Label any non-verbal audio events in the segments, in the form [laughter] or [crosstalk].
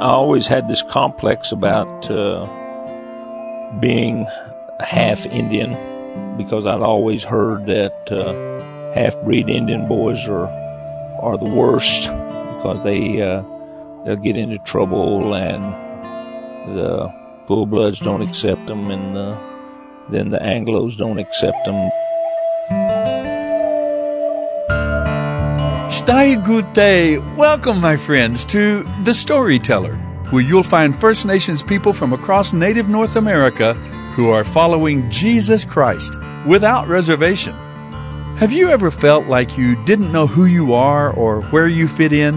I always had this complex about uh, being half Indian because I'd always heard that uh, half breed Indian boys are are the worst because they uh, they'll get into trouble and the full bloods don't accept them and the, then the Anglos don't accept them. Stai Gute. Welcome, my friends, to The Storyteller, where you'll find First Nations people from across Native North America who are following Jesus Christ without reservation. Have you ever felt like you didn't know who you are or where you fit in?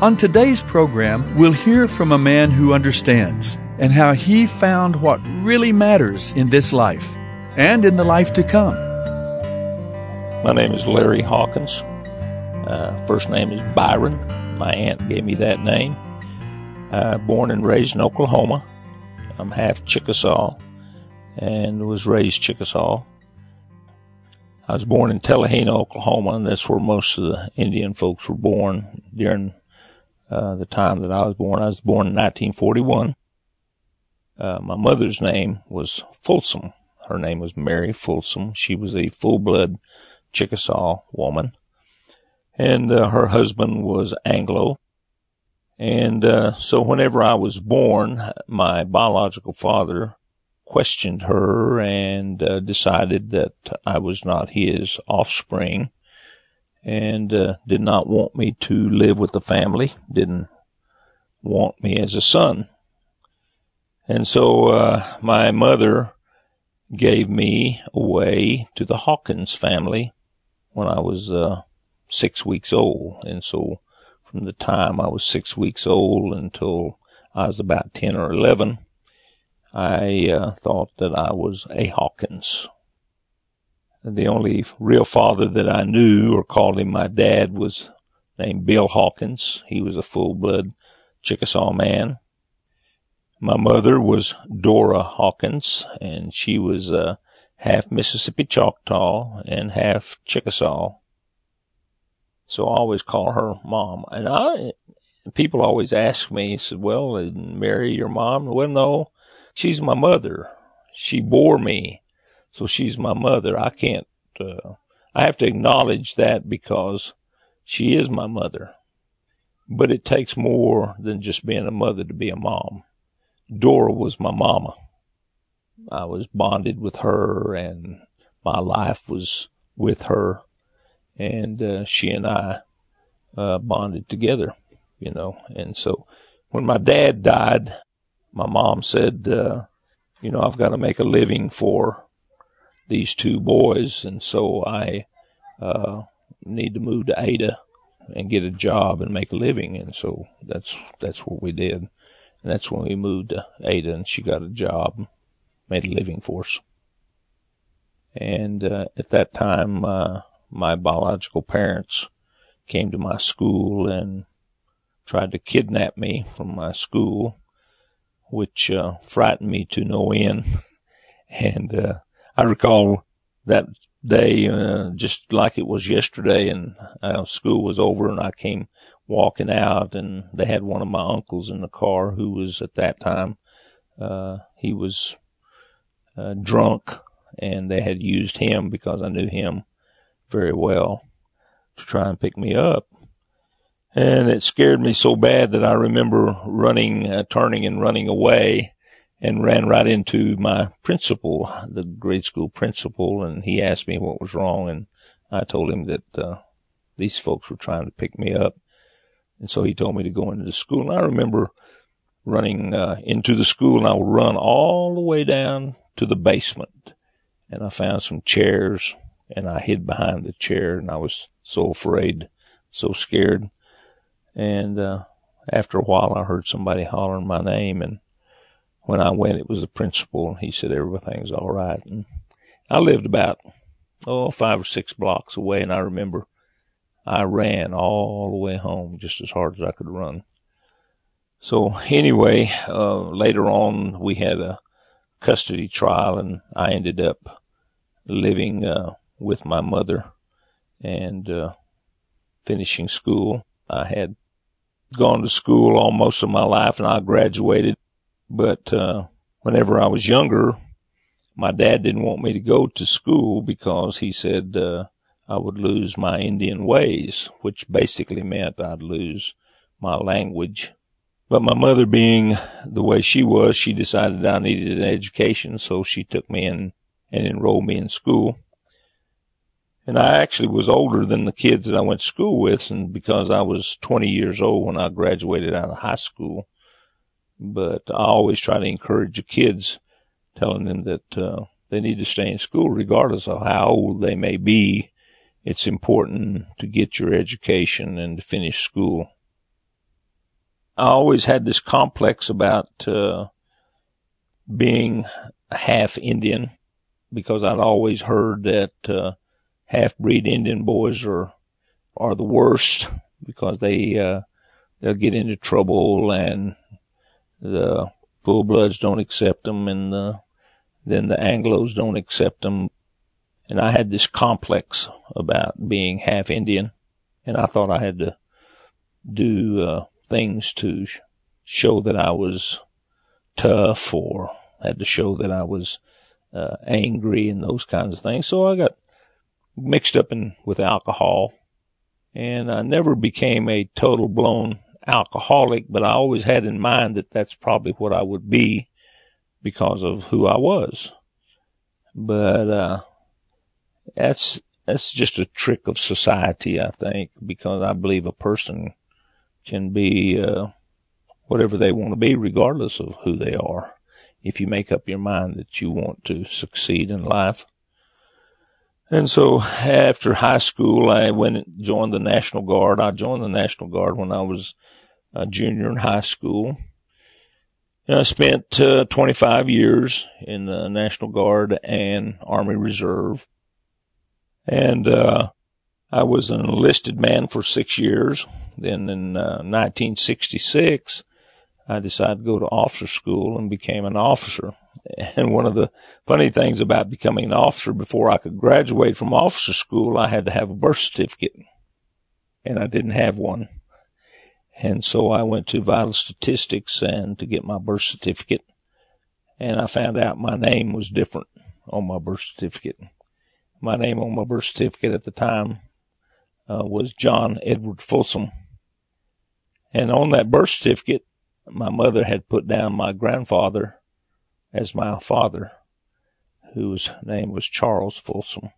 On today's program, we'll hear from a man who understands and how he found what really matters in this life and in the life to come. My name is Larry Hawkins. Uh, first name is Byron. My aunt gave me that name. Uh, born and raised in Oklahoma. I'm half Chickasaw and was raised Chickasaw. I was born in Talihina, Oklahoma, and that's where most of the Indian folks were born during uh, the time that I was born. I was born in 1941. Uh, my mother's name was Folsom. Her name was Mary Folsom. She was a full-blood Chickasaw woman and uh, her husband was Anglo. And uh, so whenever I was born, my biological father questioned her and uh, decided that I was not his offspring and uh, did not want me to live with the family, didn't want me as a son. And so uh, my mother gave me away to the Hawkins family when I was uh, six weeks old. And so from the time I was six weeks old until I was about 10 or 11, I uh, thought that I was a Hawkins. The only real father that I knew or called him my dad was named Bill Hawkins. He was a full blood Chickasaw man. My mother was Dora Hawkins, and she was uh, half Mississippi Choctaw and half Chickasaw. So I always call her mom. And I, people always ask me, said, well, Mary your mom? Well, no, she's my mother. She bore me. So she's my mother. I can't, uh, I have to acknowledge that because she is my mother. But it takes more than just being a mother to be a mom. Dora was my mama. I was bonded with her and my life was with her and uh, she and I uh, bonded together, you know. And so when my dad died, my mom said, uh, you know, I've got to make a living for these two boys, and so I uh, need to move to Ada and get a job and make a living. And so that's that's what we did, and that's when we moved to Ada, and she got a job, made a living for us. And uh, at that time, uh, my biological parents came to my school and tried to kidnap me from my school, which uh, frightened me to no end. [laughs] and uh, I recall that day uh, just like it was yesterday, and uh, school was over, and I came walking out, and they had one of my uncles in the car who was at that time uh, he was uh, drunk, and they had used him because I knew him very well to try and pick me up. And it scared me so bad that I remember running, uh, turning and running away and ran right into my principal, the grade school principal, and he asked me what was wrong. And I told him that, uh, these folks were trying to pick me up. And so he told me to go into the school. And I remember running, uh, into the school and I would run all the way down to the basement. And I found some chairs and I hid behind the chair and I was so afraid, so scared. And, uh, after a while I heard somebody hollering my name and when I went, it was the principal and he said everything's all right. And I lived about, oh, five or six blocks away and I remember I ran all the way home just as hard as I could run. So anyway, uh, later on we had a custody trial and I ended up living, uh, with my mother and uh, finishing school. I had gone to school all most of my life and I graduated. But, uh, whenever I was younger, my dad didn't want me to go to school because he said, uh, I would lose my Indian ways, which basically meant I'd lose my language. But my mother being the way she was, she decided I needed an education, so she took me in and enrolled me in school. And I actually was older than the kids that I went to school with, and because I was 20 years old when I graduated out of high school. But I always try to encourage the kids, telling them that uh, they need to stay in school regardless of how old they may be. It's important to get your education and to finish school. I always had this complex about uh, being half Indian because I'd always heard that uh, half breed Indian boys are are the worst because they uh, they'll get into trouble and the full bloods don't accept them and the, then the Anglos don't accept them. And I had this complex about being half Indian and I thought I had to do uh, things to sh- show that I was tough or had to show that I was uh, angry and those kinds of things. So I got mixed up in with alcohol and I never became a total blown alcoholic, but I always had in mind that that's probably what I would be because of who I was. But, uh, that's, that's just a trick of society, I think, because I believe a person can be, uh, whatever they want to be, regardless of who they are. If you make up your mind that you want to succeed in life. And so after high school, I went and joined the National Guard. I joined the National Guard when I was a junior in high school. And I spent uh, 25 years in the National Guard and Army Reserve. And uh, I was an enlisted man for six years. Then in uh, 1966, I decided to go to officer school and became an officer. [laughs] And one of the funny things about becoming an officer before I could graduate from officer school, I had to have a birth certificate and I didn't have one. And so I went to vital statistics and to get my birth certificate and I found out my name was different on my birth certificate. My name on my birth certificate at the time uh, was John Edward Folsom. And on that birth certificate, my mother had put down my grandfather as my father, whose name was Charles Folsom,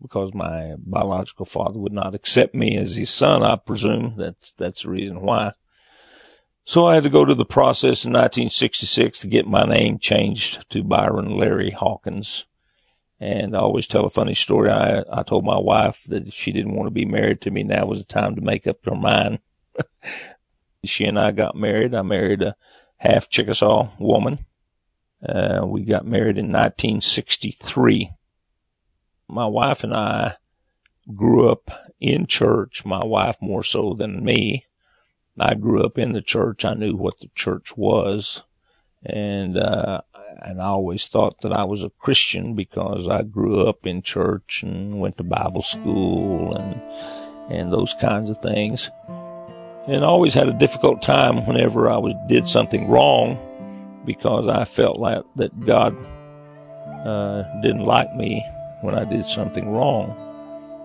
because my biological father would not accept me as his son. I presume that's that's the reason why. So I had to go to the process in 1966 to get my name changed to Byron Larry Hawkins. And I always tell a funny story. I, I told my wife that she didn't want to be married to me. Now was the time to make up her mind. [laughs] She and I got married. I married a half Chickasaw woman. Uh, we got married in 1963. My wife and I grew up in church. My wife more so than me. I grew up in the church. I knew what the church was. And, uh, and I always thought that I was a Christian because I grew up in church and went to Bible school and, and those kinds of things and always had a difficult time whenever I was did something wrong because I felt like that God uh, didn't like me when I did something wrong.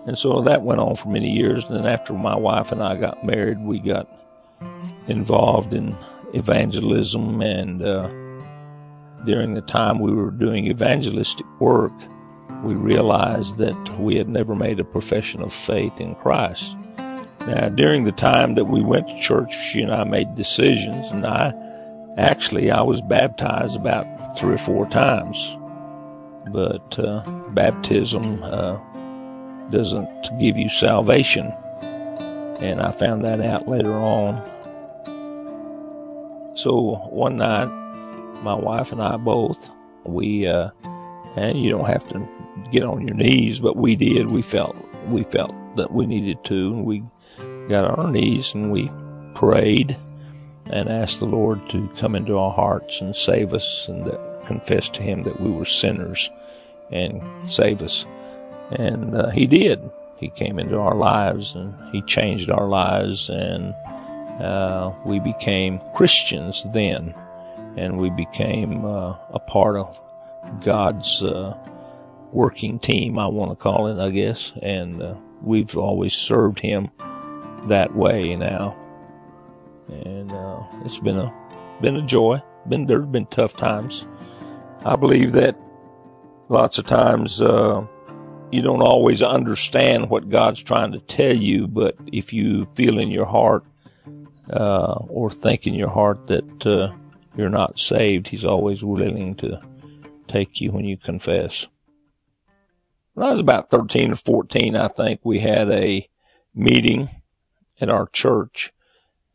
And so that went on for many years. And then after my wife and I got married, we got involved in evangelism. And uh, during the time we were doing evangelistic work, we realized that we had never made a profession of faith in Christ. Now, during the time that we went to church, she and I made decisions, and I actually I was baptized about three or four times, but uh, baptism uh, doesn't give you salvation, and I found that out later on. So one night, my wife and I both we uh, and you don't have to get on your knees, but we did. We felt we felt that we needed to, and we got on our knees and we prayed and asked the Lord to come into our hearts and save us and that confess to Him that we were sinners and save us. And uh, He did. He came into our lives and He changed our lives and uh, we became Christians then, and we became uh, a part of God's uh, working team, I want to call it, I guess, and uh, we've always served Him that way now, and uh, it's been a been a joy. Been there have been tough times. I believe that lots of times uh, you don't always understand what God's trying to tell you, but if you feel in your heart uh, or think in your heart that uh, you're not saved, He's always willing to take you when you confess. When I was about 13 or 14, I think we had a meeting at our church,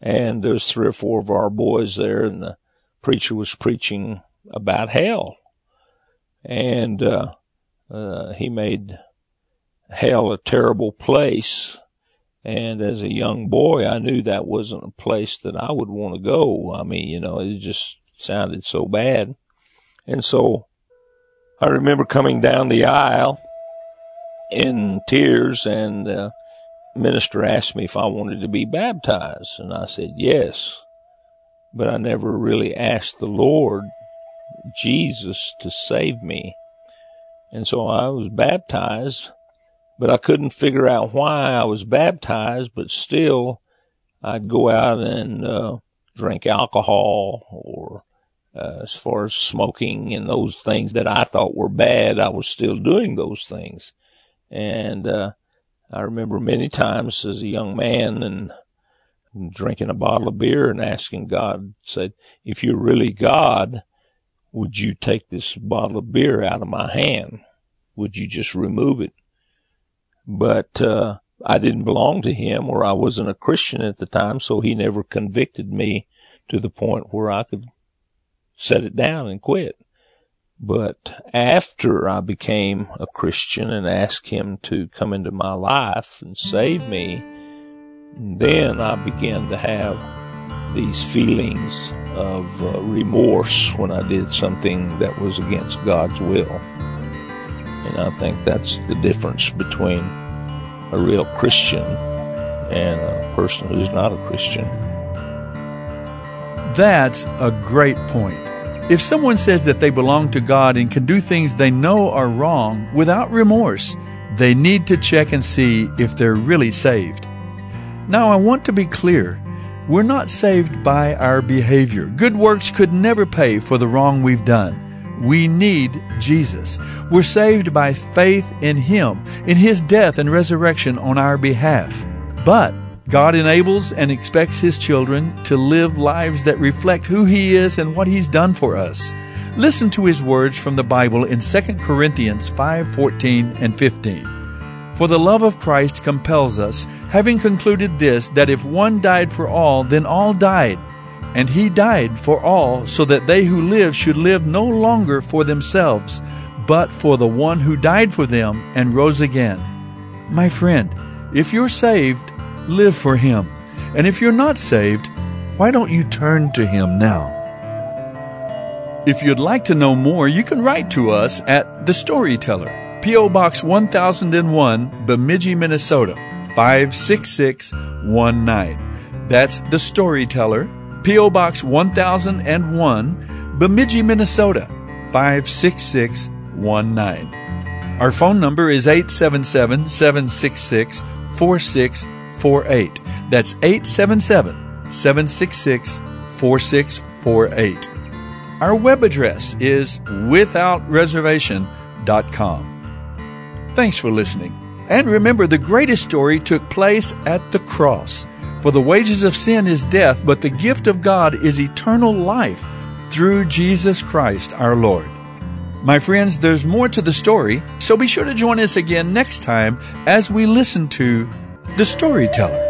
and there was three or four of our boys there, and the preacher was preaching about hell, and uh, uh, he made hell a terrible place and as a young boy, I knew that wasn't a place that I would want to go. I mean, you know, it just sounded so bad. And so I remember coming down the aisle in tears and the minister asked me if I wanted to be baptized. And I said, yes. But I never really asked the Lord Jesus to save me. And so I was baptized but I couldn't figure out why I was baptized, but still I'd go out and uh, drink alcohol or uh, as far as smoking and those things that I thought were bad, I was still doing those things. And uh, I remember many times as a young man and drinking a bottle of beer and asking God, said, if you're really God, would you take this bottle of beer out of my hand? Would you just remove it? but uh, I didn't belong to him or I wasn't a Christian at the time, so he never convicted me to the point where I could set it down and quit. But after I became a Christian and asked him to come into my life and save me, then I began to have these feelings of uh, remorse when I did something that was against God's will. And I think that's the difference between a real Christian and a person who's not a Christian. That's a great point. If someone says that they belong to God and can do things they know are wrong without remorse, they need to check and see if they're really saved. Now, I want to be clear. We're not saved by our behavior. Good works could never pay for the wrong we've done. We need Jesus. We're saved by faith in Him, in His death and resurrection on our behalf. But God enables and expects His children to live lives that reflect who He is and what He's done for us. Listen to His words from the Bible in 2 Corinthians 5 14 and 15. For the love of Christ compels us, having concluded this, that if one died for all, then all died. And he died for all, so that they who live should live no longer for themselves, but for the one who died for them and rose again. My friend, if you're saved, live for him. And if you're not saved, why don't you turn to him now? If you'd like to know more, you can write to us at The Storyteller, P.O. Box 1001, Bemidji, Minnesota 56619. That's The Storyteller, P.O. Box 1001, Bemidji, Minnesota 56619. Our phone number is 877 766 4648. That's 877 766 4648. Our web address is withoutreservation.com. Thanks for listening. And remember, the greatest story took place at the cross. For the wages of sin is death, but the gift of God is eternal life through Jesus Christ our Lord. My friends, there's more to the story, so be sure to join us again next time as we listen to The Storyteller.